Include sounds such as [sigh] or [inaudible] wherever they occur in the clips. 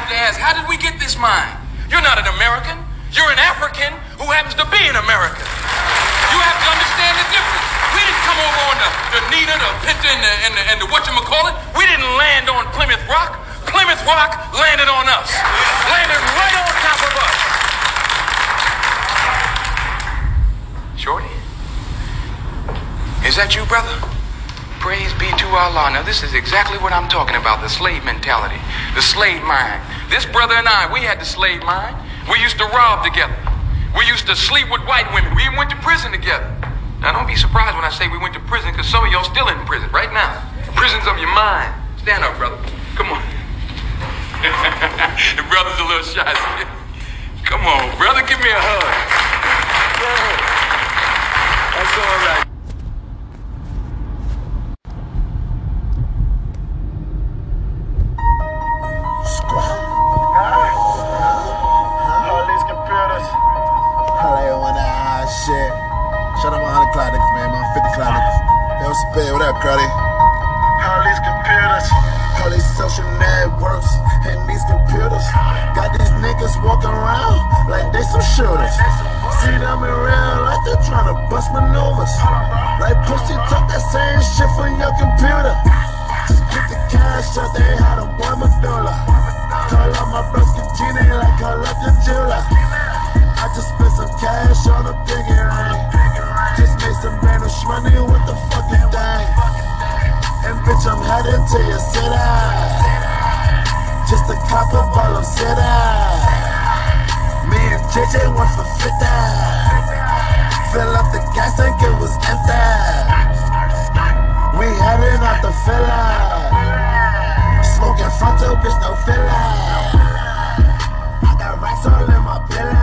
have to ask, how did we get this mind? You're not an American. You're an African who happens to be an American. You have to understand the difference. We didn't come over on the, the Nina, the Pinta, and the, and the, and the whatchamacallit. We didn't land on Plymouth Rock. Plymouth Rock landed on us. Landed right on top of us. Shorty? Is that you, brother? Praise be to Allah. Now, this is exactly what I'm talking about the slave mentality, the slave mind. This brother and I, we had the slave mind. We used to rob together. We used to sleep with white women. We went to prison together. Now, don't be surprised when I say we went to prison because some of y'all still in prison right now. Prisons of your mind. Stand up, brother. Come on. [laughs] the brother's a little shy. Come on, brother, give me a hug. That's all right. Up, Cruddy? Police computers. All these social networks and these computers got these niggas walking around like they some shooters. See them in real life, they're trying to bust maneuvers. Like pussy talk that same shit from your computer. Just get the cash out, they had a boy Medulla. Call up my broski Gina like call up your jeweler. I just spent some cash on a piggy ring. Just made some random money with the fucking thing. And bitch, I'm heading to your city. Just a cop a ball of city. Me and JJ went for 50. Fill up the gas tank, it was empty. We heading out the filler. Smoking fronto, bitch, no filler. I got racks all in my belly.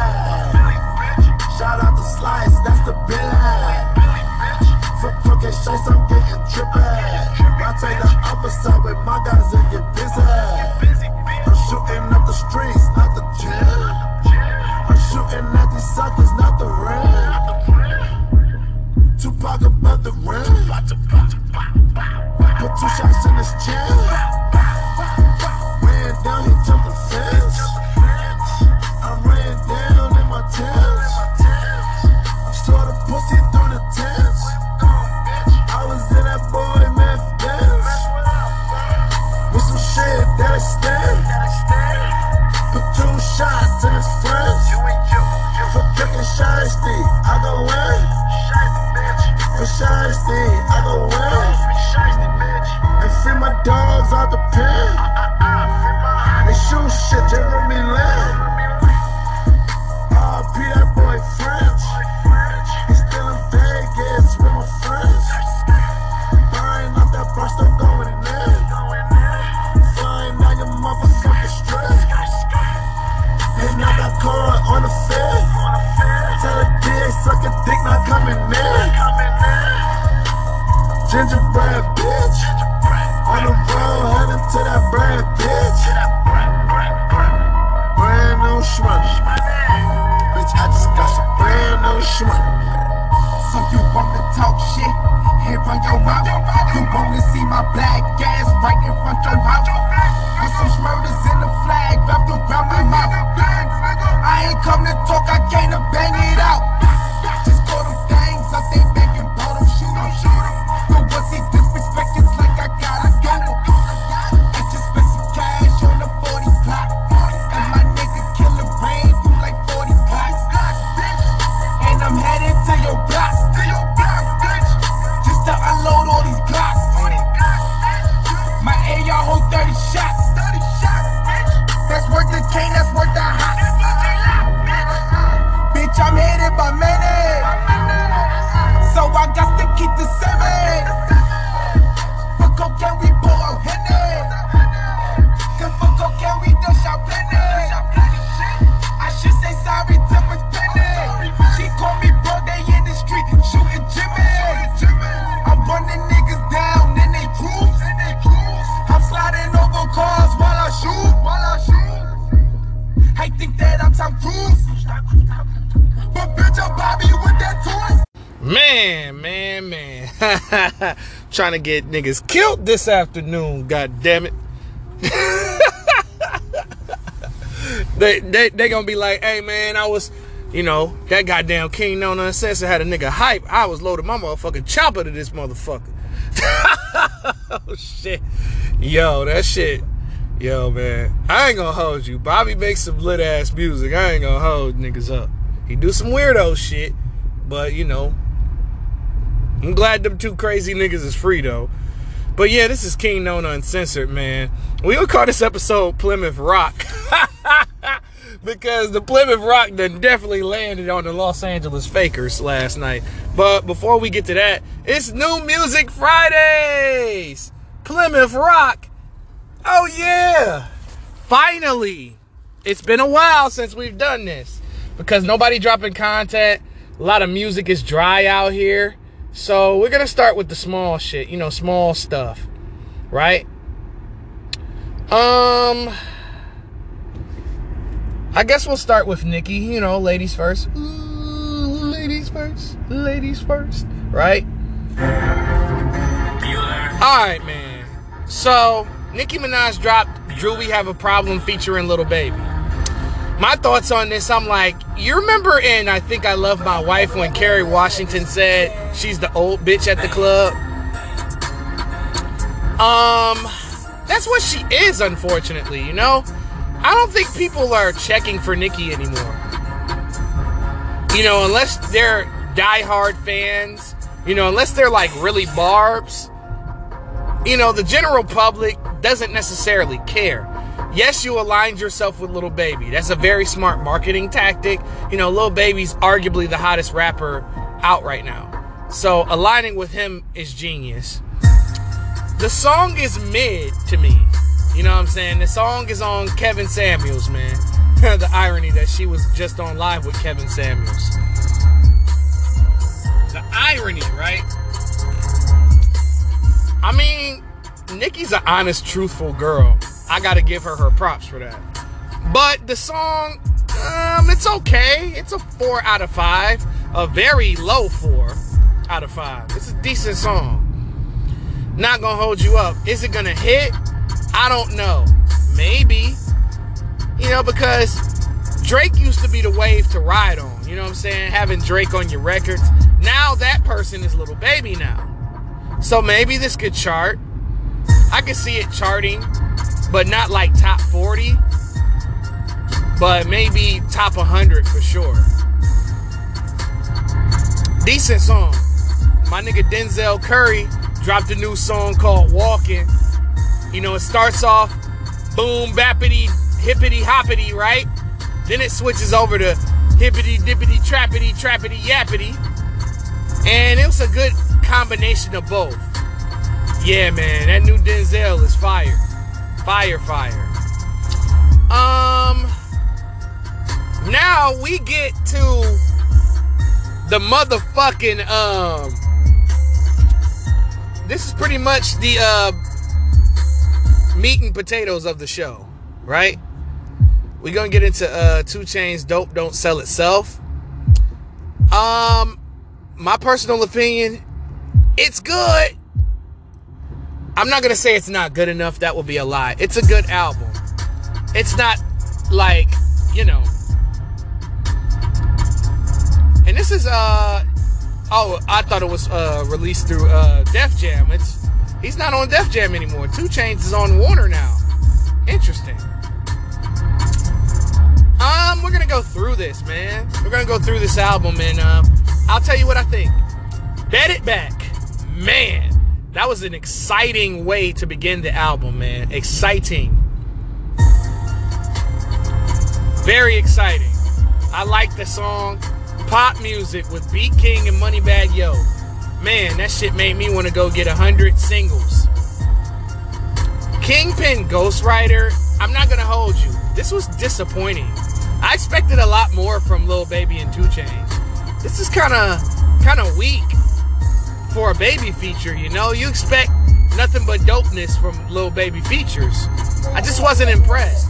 The billy. For crooked shots, I'm getting trippy. I take the opposite with my guys and get busy. I'm shooting up the streets, not the gym. I'm shooting at these suckers, not the rim. Tupac above the rim. Put two shots in his chin. Shiesty, I go in. And free my dogs out the pen. They shoot shit, Jeremy Lin. RP that boy French. Gingerbread bitch. On the road, heading to that bread bitch. Brand new shrimp. Bitch, I just got some brand new shrimp. So you wanna talk shit? Here on your mouth. You wanna see my black ass right in front of your house? With some smurders in the flag wrapped around my mouth. I ain't come to talk, I came to bang it out. Man, man, man. [laughs] Trying to get niggas killed this afternoon, god damn it. [laughs] they they they gonna be like, hey man, I was, you know, that goddamn King No Uncensored had a nigga hype. I was loading my motherfucking chopper to this motherfucker. [laughs] oh shit, yo, that shit, yo man, I ain't gonna hold you. Bobby makes some lit ass music. I ain't gonna hold niggas up. He do some weirdo shit, but you know, I'm glad them two crazy niggas is free though. But yeah, this is King Nona Uncensored, man. We gonna call this episode Plymouth Rock. [laughs] because the Plymouth Rock done definitely landed on the Los Angeles Fakers last night. But before we get to that, it's New Music Fridays! Plymouth Rock! Oh yeah! Finally! It's been a while since we've done this. Because nobody dropping content. A lot of music is dry out here. So we're gonna start with the small shit, you know, small stuff, right? Um, I guess we'll start with Nicki. You know, ladies first. Ooh, ladies first. Ladies first. Right? All right, man. So Nicki Minaj dropped "Do We Have a Problem" featuring Lil Baby my thoughts on this, I'm like, you remember in I Think I Love My Wife when Kerry Washington said she's the old bitch at the club? Um, that's what she is, unfortunately, you know? I don't think people are checking for Nicki anymore. You know, unless they're diehard fans, you know, unless they're like really barbs, you know, the general public doesn't necessarily care. Yes, you aligned yourself with Lil Baby. That's a very smart marketing tactic. You know, Lil Baby's arguably the hottest rapper out right now. So aligning with him is genius. The song is mid to me. You know what I'm saying? The song is on Kevin Samuels, man. [laughs] the irony that she was just on live with Kevin Samuels. The irony, right? I mean, Nicki's an honest, truthful girl. I gotta give her her props for that. But the song, um, it's okay. It's a four out of five. A very low four out of five. It's a decent song. Not gonna hold you up. Is it gonna hit? I don't know. Maybe. You know, because Drake used to be the wave to ride on. You know what I'm saying? Having Drake on your records. Now that person is Lil Baby now. So maybe this could chart. I could see it charting but not like top 40, but maybe top 100 for sure. Decent song. My nigga Denzel Curry dropped a new song called Walking. You know, it starts off boom, bappity, hippity, hoppity, right? Then it switches over to hippity, dippity, trappity, trappity, yappity. And it was a good combination of both. Yeah, man, that new Denzel is fire. Fire, fire. Um, now we get to the motherfucking um. This is pretty much the uh meat and potatoes of the show, right? We're gonna get into uh 2 Chainz dope don't sell itself. Um, my personal opinion, it's good. I'm not gonna say it's not good enough. That would be a lie. It's a good album. It's not like you know. And this is uh oh I thought it was uh released through uh Def Jam. It's he's not on Def Jam anymore. 2 Chainz is on Warner now. Interesting. Um, we're gonna go through this, man. We're gonna go through this album, and uh, I'll tell you what I think. Bet it back, man that was an exciting way to begin the album, man. Exciting. Very exciting. I like the song Pop Music with Beat King and Moneybagg Yo. Man, that shit made me want to go get a hundred singles. Kingpin Ghostwriter, I'm not gonna hold you. This was disappointing. I expected a lot more from Lil Baby and 2 Chainz. This is kind of kind of weak for a baby feature, you know? You expect nothing but dopeness from little baby features. I just wasn't impressed.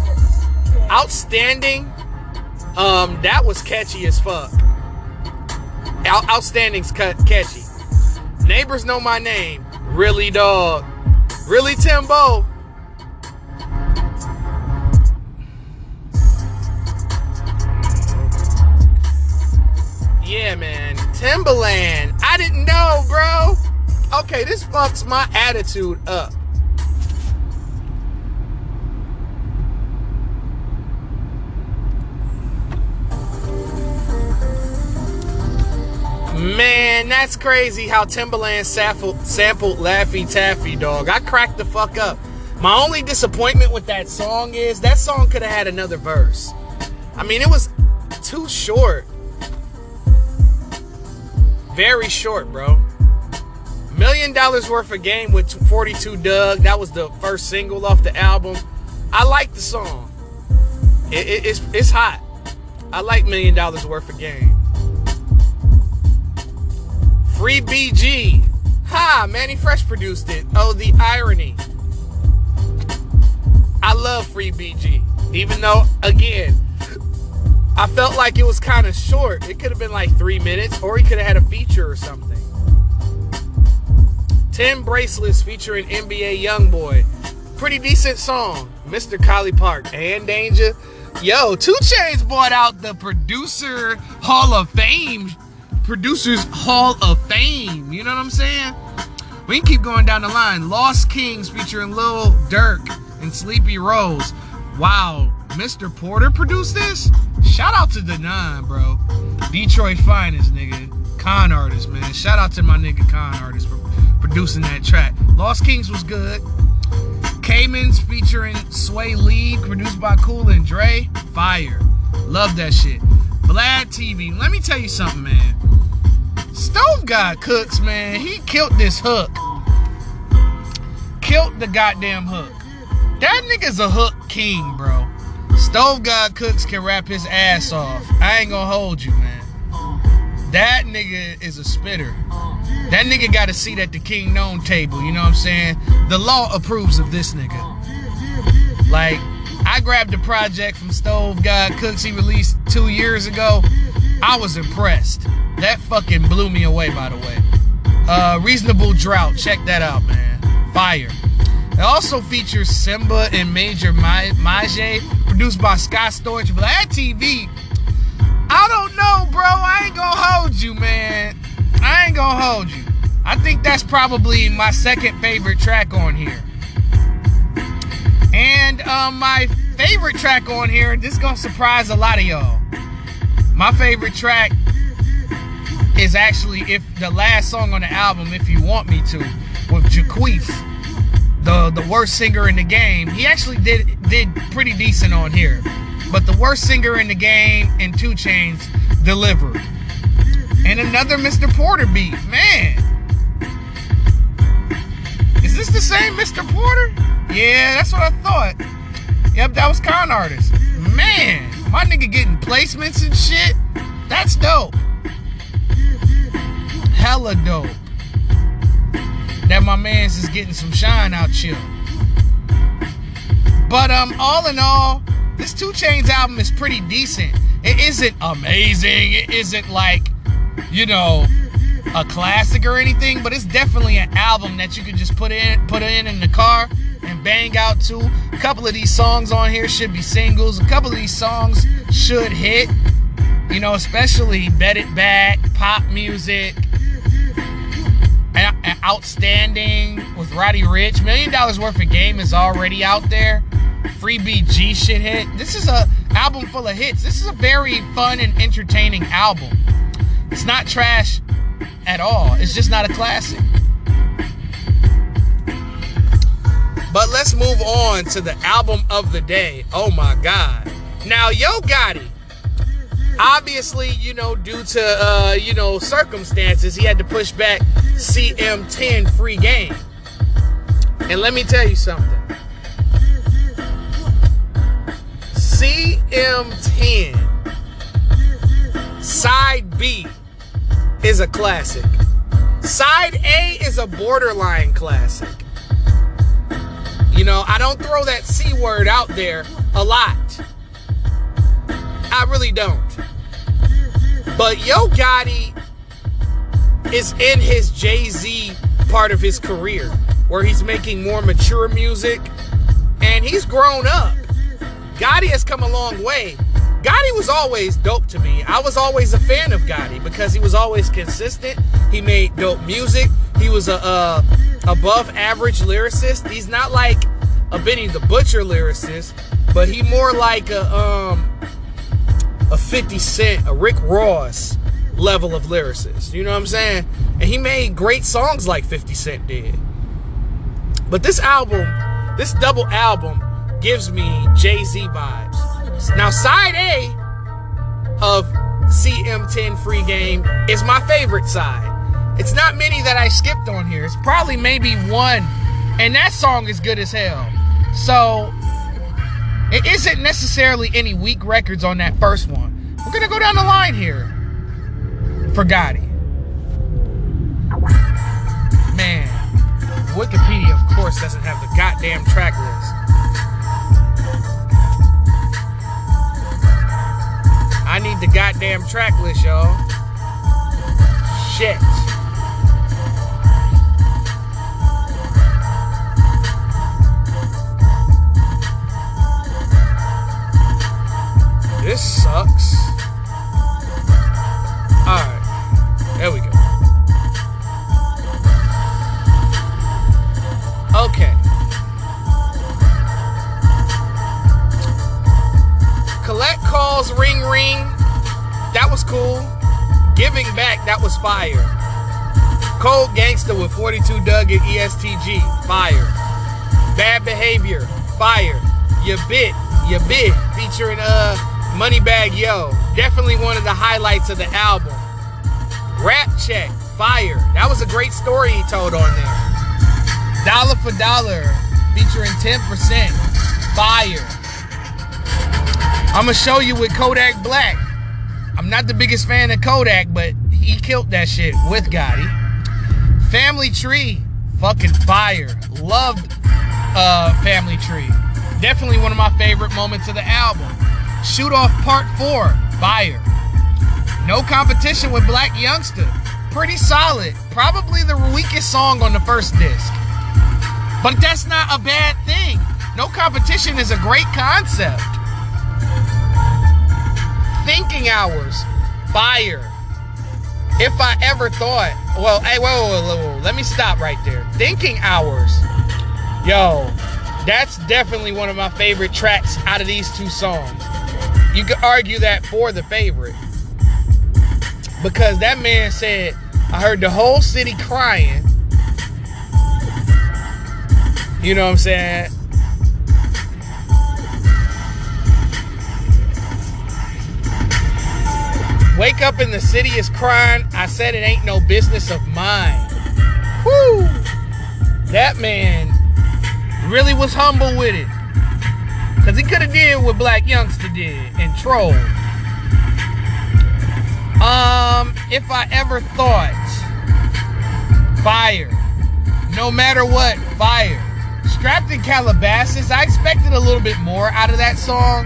Outstanding. Um, that was catchy as fuck. Out- outstanding's cut catchy. Neighbors know my name. Really dog. Really Timbo. Yeah, man. Timbaland I didn't know, bro. Okay, this fucks my attitude up. Man, that's crazy how Timbaland sampled, Laffy Taffy, dog. I cracked the fuck up. My only disappointment with that song is that song could have had another verse. I mean, it was too short. Very short, bro. Million dollars worth of game with 42 Dugg. That was the first single off the album. I like the song. It, it, it's it's hot. I like Million Dollars Worth of Game. Free BG. Ha! Mannie Fresh produced it. Oh, the irony. I love Free BG. Even though, again, I felt like it was kind of short. It could have been like three minutes, or he could have had a feature or something. 10 Bracelets featuring NBA Youngboy. Pretty decent song. Mr. Collipark and Danger. Yo, 2 Chainz bought out the Producer Hall of Fame. Producers Hall of Fame. You know what I'm saying? We can keep going down the line. Lost Kings featuring Lil Durk and Sleepy Rose. Wow, Mr. Porter produced this? Shout out to the Nine, bro. Detroit finest, nigga. Con artist, man. Shout out to my nigga Con artist for producing that track. Lost Kings was good. Caymans featuring Swae Lee, produced by Cool and Dre. Fire. Love that shit. Vlad TV. Let me tell you something, man. Stove God Cooks, man. He killed this hook. Killed the goddamn hook. That nigga's a hook king, bro. Stove God Cooks can rap his ass off. I ain't gonna hold you, man. That nigga is a spitter. That nigga got a seat at the King Known table, you know what I'm saying? The law approves of this nigga. Like, I grabbed the project from Stove God Cooks he released two years ago. I was impressed. That fucking blew me away, by the way. Uh, Reasonable Drought, check that out, man. Fire. It also features Simba and Major Maje, produced by Scott Storch. Vlad TV, I don't know, bro. I ain't gonna hold you, man. I ain't gonna hold you. I think that's probably my second favorite track on here. And um, my favorite track on here, this is gonna surprise a lot of y'all. My favorite track is actually if the last song on the album, if you want me to, with Jaqueef, the the worst singer in the game. He actually did did pretty decent on here, but the worst singer in the game in 2 Chainz delivered. And another Mr. Porter beat, man. Is this the same Mr. Porter? Yeah, that's what I thought. Yep, that was Con Artist. Man, my nigga getting placements and shit. That's dope. Hella dope. That my man's is getting some shine out here. But um, all in all, this 2 Chainz album is pretty decent. It isn't amazing. It isn't like, you know, a classic or anything, but it's definitely an album that you can just put in put in in the car and bang out to. A couple of these songs on here should be singles. A couple of these songs should hit. You know, especially Bet It Back, pop music, outstanding with Roddy Ricch. Million dollars worth of game is already out there. Free BG shit hit. This is a album full of hits. This is a very fun and entertaining album. It's not trash at all. It's just not a classic. But let's move on to the album of the day. Oh my God. Now, Yo Gotti, obviously, you know, due to, uh, you know, circumstances, he had to push back CM10 free game. And let me tell you something. CM10 Side B is a classic. Side A is a borderline classic. You know, I don't throw that C word out there a lot. I really don't. But Yo Gotti is in his Jay Z part of his career where he's making more mature music and he's grown up. Gotti has come a long way. Gotti was always dope to me. I was always a fan of Gotti because he was always consistent. He made dope music. He was a, a above average lyricist. He's not like a Benny the Butcher lyricist, but he more like a um a 50 Cent, a Rick Ross level of lyricist. You know what I'm saying? And he made great songs like 50 Cent did. But this album, this double album, gives me Jay Z vibes. Now, side A of CM10 Free Game is my favorite side. It's not many that I skipped on here. It's probably maybe one, and that song is good as hell. So, it isn't necessarily any weak records on that first one. We're gonna go down the line here for Gotti. Man, Wikipedia, of course, doesn't have the goddamn track list. I need the goddamn track list, y'all. Shit. This sucks. Alright. There we go. Okay. Collect calls, ring ring. That was cool. Giving back, that was fire. Cold Gangster with 42 Dugg at EST Gee, fire. Bad Behavior, fire. You bit, you bit, featuring uh Moneybagg Yo. Definitely one of the highlights of the album. Rap Check, fire. That was a great story he told on there. Dollar for Dollar, featuring 10%, fire. I'm gonna show you with Kodak Black. I'm not the biggest fan of Kodak, but he killed that shit with Gotti. Family Tree, fucking fire. Loved uh, Family Tree. Definitely one of my favorite moments of the album. Shoot Off Part 4, fire. No competition with Blac Youngsta. Pretty solid. Probably the weakest song on the first disc. But that's not a bad thing. No competition is a great concept. Thinking Hours, fire. If I ever thought, well, hey, whoa, whoa, whoa, whoa, let me stop right there. Thinking Hours, yo, that's definitely one of my favorite tracks out of these two songs. You could argue that for the favorite. Because that man said, I heard the whole city crying. You know what I'm saying? Wake up and the city is crying. I said it ain't no business of mine. Whoo! That man really was humble with it. Cause he could have did what Blac Youngsta did and trolled. Um, if I ever thought fire, no matter what, fire. Strapped in Calabasas, I expected a little bit more out of that song.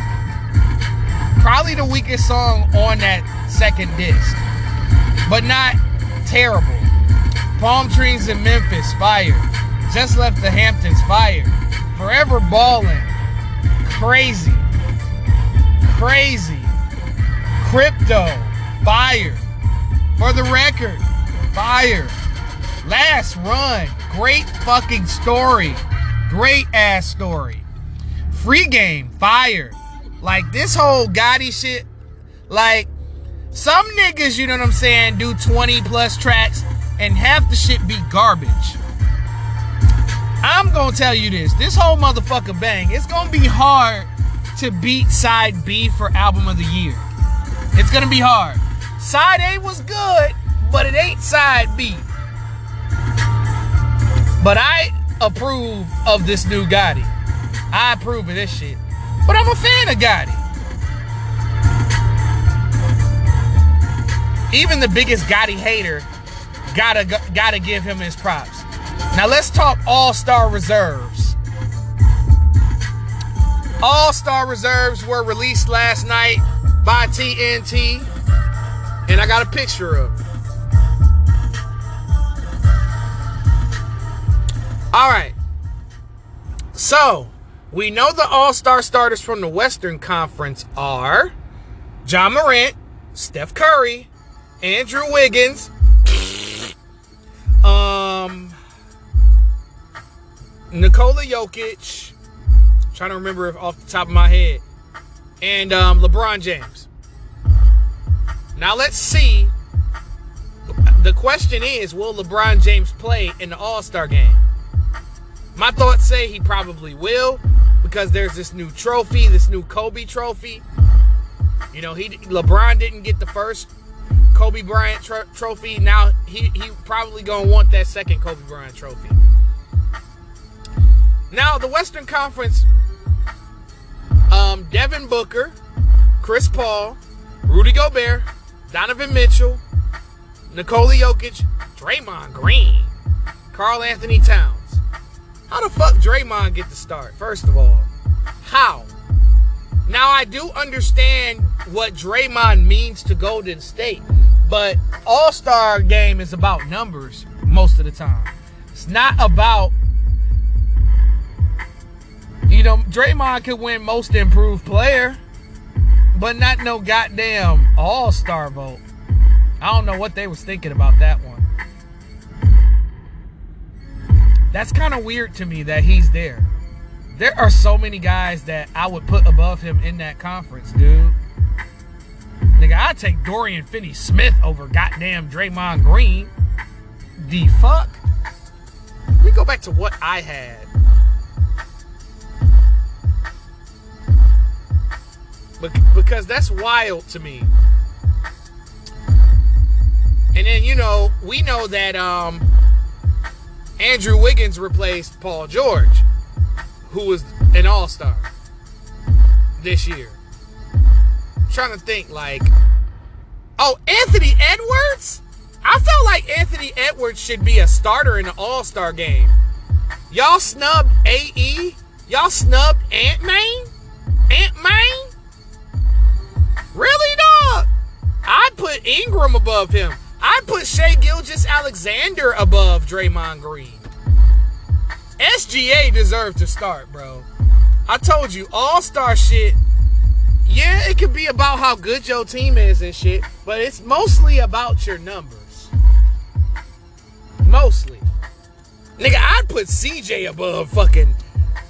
Probably the weakest song on that second disc, but not terrible. Palm trees in Memphis, fire. Just left the Hamptons, fire. Forever ballin', crazy, crazy. Crypto, fire. For the record, fire. Last run, great fucking story. Great ass story. Free game, fire. Like this whole Gotti shit, like some niggas, you know what I'm saying, do 20 plus tracks and half the shit be garbage. I'm gonna tell you this this whole motherfucker bang, it's gonna be hard to beat side B for album of the year. It's gonna be hard. Side A was good, but it ain't side B. But I approve of this new Gotti. I approve of this shit. But I'm a fan of Gotti. Even the biggest Gotti hater gotta gotta give him his props. Now let's talk All-Star Reserves. All-Star Reserves were released last night by TNT, and I got a picture of it. All right. So, we know the All Star starters from the Western Conference are Ja Morant, Steph Curry, Andrew Wiggins, Nikola Jokic. trying to remember off the top of my head, and um, LeBron James. Now let's see. The question is, will LeBron James play in the All Star game? My thoughts say he probably will because there's this new trophy, this new Kobe trophy. You know, he LeBron didn't get the first Kobe Bryant tr- trophy. Now he he probably gonna want that second Kobe Bryant trophy. Now the Western Conference, um, Devin Booker, Chris Paul, Rudy Gobert, Donovan Mitchell, Nikola Jokic, Draymond Green, Karl Anthony Towns. How the fuck Draymond get the start? First of all, how? Now I do understand what Draymond means to Golden State, but All Star game is about numbers most of the time. It's not about you know Draymond could win Most Improved Player, but not no goddamn All Star vote. I don't know what they was thinking about that one. That's kind of weird to me that he's there. There are so many guys that I would put above him in that conference, dude. Nigga, I'd take Dorian Finney Smith over goddamn Draymond Green. The fuck? Me go back to what I had. Because that's wild to me. And then, you know, we know that um, Andrew Wiggins replaced Paul George, who was an all star this year. I'm trying to think, like, oh, Anthony Edwards? I felt like Anthony Edwards should be a starter in the all star game. Y'all snubbed AE? Y'all snubbed Ant Man? Ant Man? Really, dog? I'd put Ingram above him. I'd put Shai Gilgeous-Alexander above Draymond Green. SGA deserved to start, bro. I told you, all star shit. Yeah, it could be about how good your team is and shit, but it's mostly about your numbers. Mostly. Nigga, I'd put CJ above fucking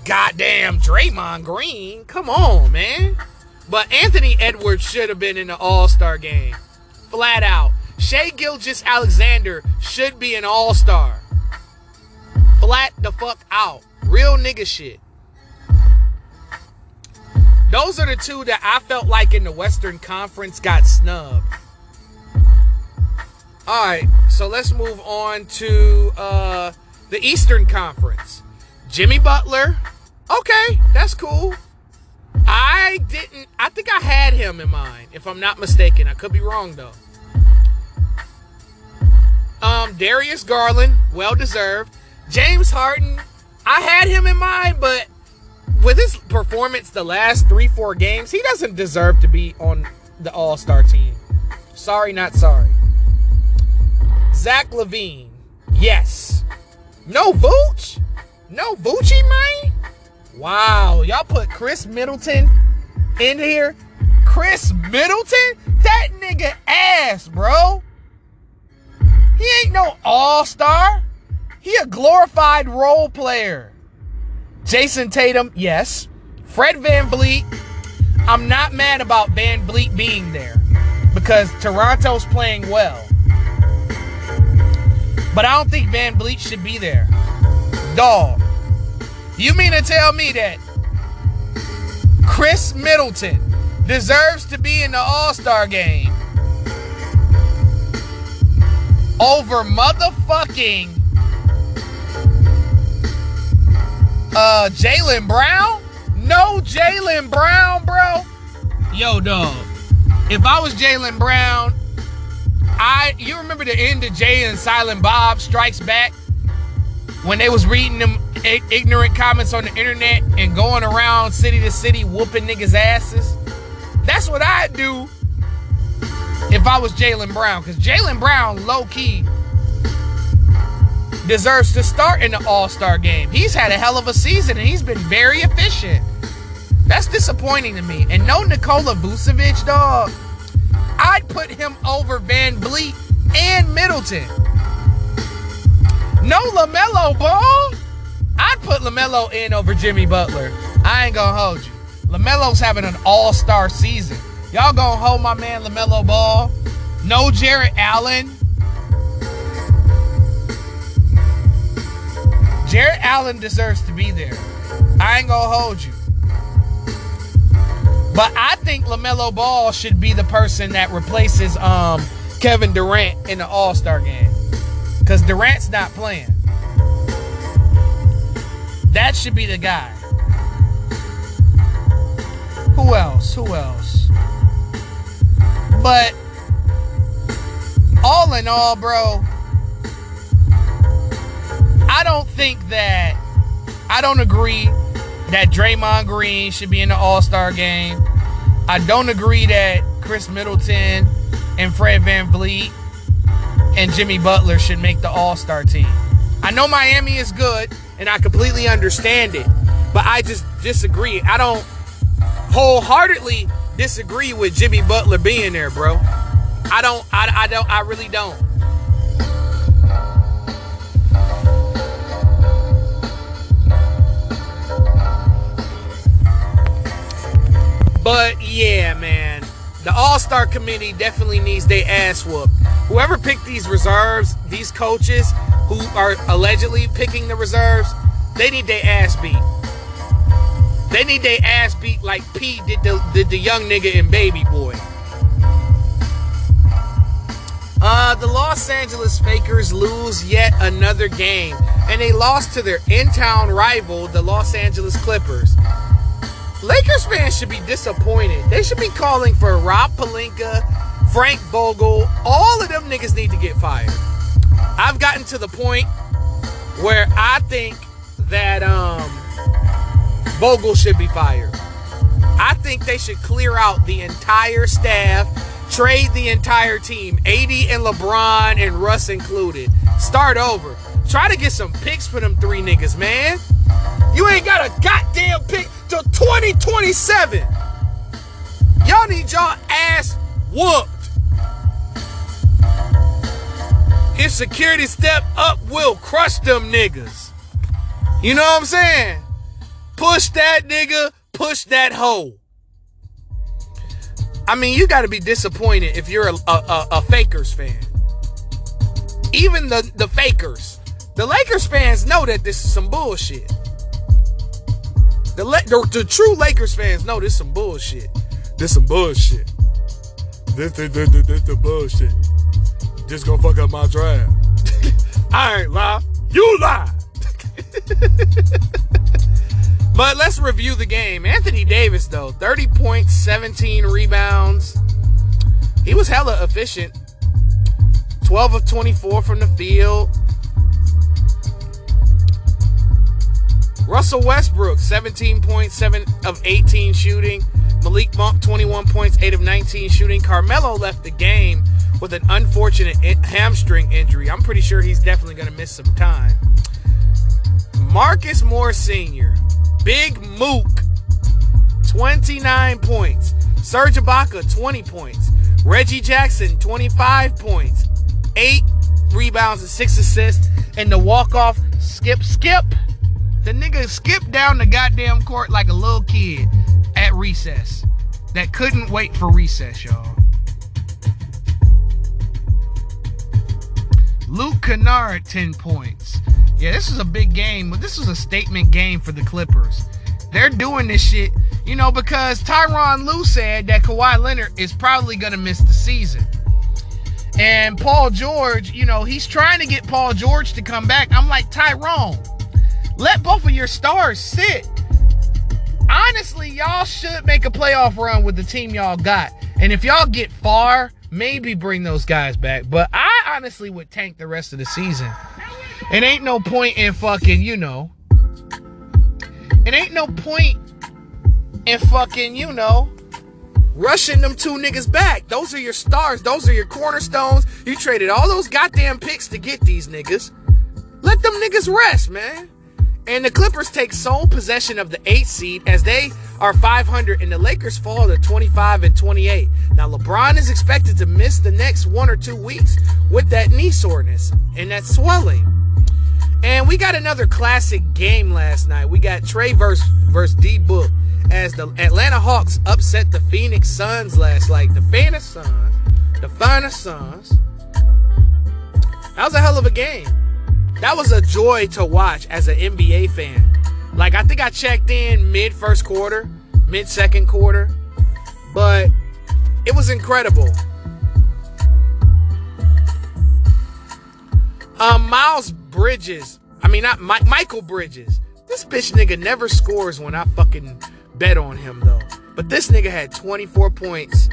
goddamn Draymond Green. Come on, man. But Anthony Edwards should have been in the All Star game. Flat out. Shai Gilgeous-Alexander should be an all star. Flat the fuck out. Real nigga shit. Those are the two that I felt like in the Western Conference got snubbed. All right, so let's move on to uh, the Eastern Conference. Jimmy Butler. Okay, that's cool. I didn't, I think I had him in mind, if I'm not mistaken. I could be wrong though. Um, Darius Garland, well deserved. James Harden, I had him in mind, but with his performance the last three, four games, he doesn't deserve to be on the All Star team. Sorry, not sorry. Zach LaVine, yes. No Vooch? No Voochie, man? Wow, y'all put Khris Middleton in here? Khris Middleton? That nigga ass, bro. He ain't no all-star. He a glorified role player. Jayson Tatum, yes. Fred Van VanVleet, I'm not mad about Van VanVleet being there because Toronto's playing well. But I don't think Van VanVleet should be there. Dog. You mean to tell me that Khris Middleton deserves to be in the All Star game over motherfucking uh Jaylen Brown? No Jaylen Brown, bro. Yo, dog. If I was Jaylen Brown, I you remember the end of Jay and Silent Bob Strikes Back? When they was reading them ignorant comments on the internet and going around city to city whooping niggas' asses? That's what I'd do if I was Jaylen Brown. Because Jaylen Brown, low key, deserves to start in the All Star game. He's had a hell of a season and he's been very efficient. That's disappointing to me. And no Nikola Vucevic, dog. I'd put him over VanVleet and Middleton. No LaMelo Ball. I'd put LaMelo in over Jimmy Butler. I ain't gonna hold you. LaMelo's having an all-star season. Y'all gonna hold my man LaMelo Ball? No Jarrett Allen. Jarrett Allen deserves to be there. I ain't gonna hold you. But I think LaMelo Ball should be the person that replaces um, Kevin Durant in the All Star game. Because Durant's not playing. That should be the guy. Who else? Who else? But all in all, bro, I don't think that I don't agree that Draymond Green should be in the All Star game. I don't agree that Khris Middleton and Fred VanVleet and Jimmy Butler should make the All Star team. I know Miami is good and I completely understand it, but I just disagree. I don't wholeheartedly disagree with Jimmy Butler being there, bro. I don't, I, I don't, I really don't. But yeah, man, the All Star Committee definitely needs their ass whooped. Whoever picked these reserves, these coaches who are allegedly picking the reserves, they need their ass beat. They need their ass beat like P did the, the young nigga in Baby Boy. Uh, the Los Angeles Fakers lose yet another game, and they lost to their in-town rival, the Los Angeles Clippers. Lakers fans should be disappointed. They should be calling for Rob Pelinka, Frank Vogel. All of them niggas need to get fired. I've gotten to the point where I think that um Vogel should be fired. I think they should clear out the entire staff, trade the entire team, AD and LeBron and Russ included. Start over. Try to get some picks for them three niggas, man. You ain't got a goddamn pick till 2027. Y'all need y'all ass whooped. Security step up, will crush them niggas. You know what I'm saying? Push that nigga, push that hoe. I mean, you got to be disappointed if you're a, a, a, Fakers fan. Even the, the Fakers. The Lakers fans know that this is some bullshit. The, the, the true Lakers fans know this is some bullshit. This some bullshit. This this this this, this the bullshit. Just gonna fuck up my draft. [laughs] I ain't lie. You lie. [laughs] but let's review the game. Anthony Davis though, 30 points, 17 rebounds. He was hella efficient. 12 of 24 from the field. Russell Westbrook, 17.7 of 18 shooting. Malik Monk, 21 points, 8 of 19 shooting. Carmelo left the game with an unfortunate hamstring injury. I'm pretty sure he's definitely going to miss some time. Marcus Morris Sr., Big Mook, 29 points. Serge Ibaka, 20 points. Reggie Jackson, 25 points. 8 rebounds and 6 assists. And the walk-off skip skip the nigga skipped down the goddamn court like a little kid at recess that couldn't wait for recess, y'all. Luke Kennard, 10 points. Yeah, this is a big game, but this was a statement game for the Clippers. They're doing this shit, you know, because Tyronn Lue said that Kawhi Leonard is probably going to miss the season. And Paul George, you know, he's trying to get Paul George to come back. I'm like, Tyronn, let both of your stars sit. Honestly, y'all should make a playoff run with the team y'all got. And if y'all get far, maybe bring those guys back. But I honestly would tank the rest of the season. It ain't no point in fucking, you know. It ain't no point in fucking, you know, rushing them two niggas back. Those are your stars. Those are your cornerstones. You traded all those goddamn picks to get these niggas. Let them niggas rest, man. And the Clippers take sole possession of the eighth seed as they are 500 and the Lakers fall to 25 and 28. Now LeBron is expected to miss the next one or two weeks with that knee soreness and that swelling. And we got another classic game last night. We got Trae versus, versus D Book as the Atlanta Hawks upset the Phoenix Suns last night. The Phoenix Suns, the Phoenix Suns. That was a hell of a game. That was a joy to watch as an NBA fan. Like I think I checked in mid first quarter, mid second quarter, but it was incredible. Um, Miles Bridges, I mean not My- Mikal Bridges. This bitch nigga never scores when I fucking bet on him though. But this nigga had 24 points,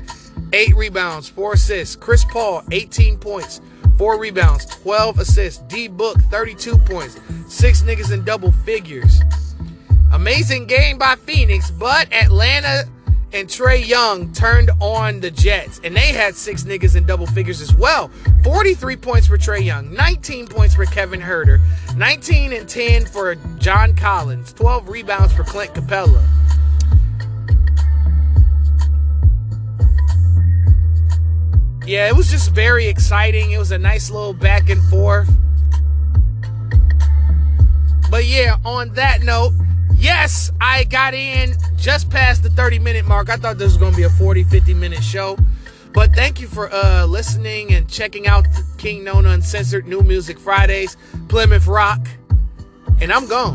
8 rebounds, 4 assists. Chris Paul, 18 points, 4 rebounds, 12 assists. D Book, 32 points, 6 niggas in double figures. Amazing game by Phoenix, but Atlanta and Trae Young turned on the Jets, and they had six niggas in double figures as well. 43 points for Trae Young, 19 points for Kevin Huerter, 19 and 10 for John Collins, 12 rebounds for Clint Capela. Yeah, it was just very exciting. It was a nice little back and forth. But yeah, on that note, yes, I got in just past the 30 minute mark. I thought this was going to be a 40, 50 minute show. But thank you for uh, listening and checking out King Nona Uncensored New Music Fridays, Plymouth Rock. And I'm gone.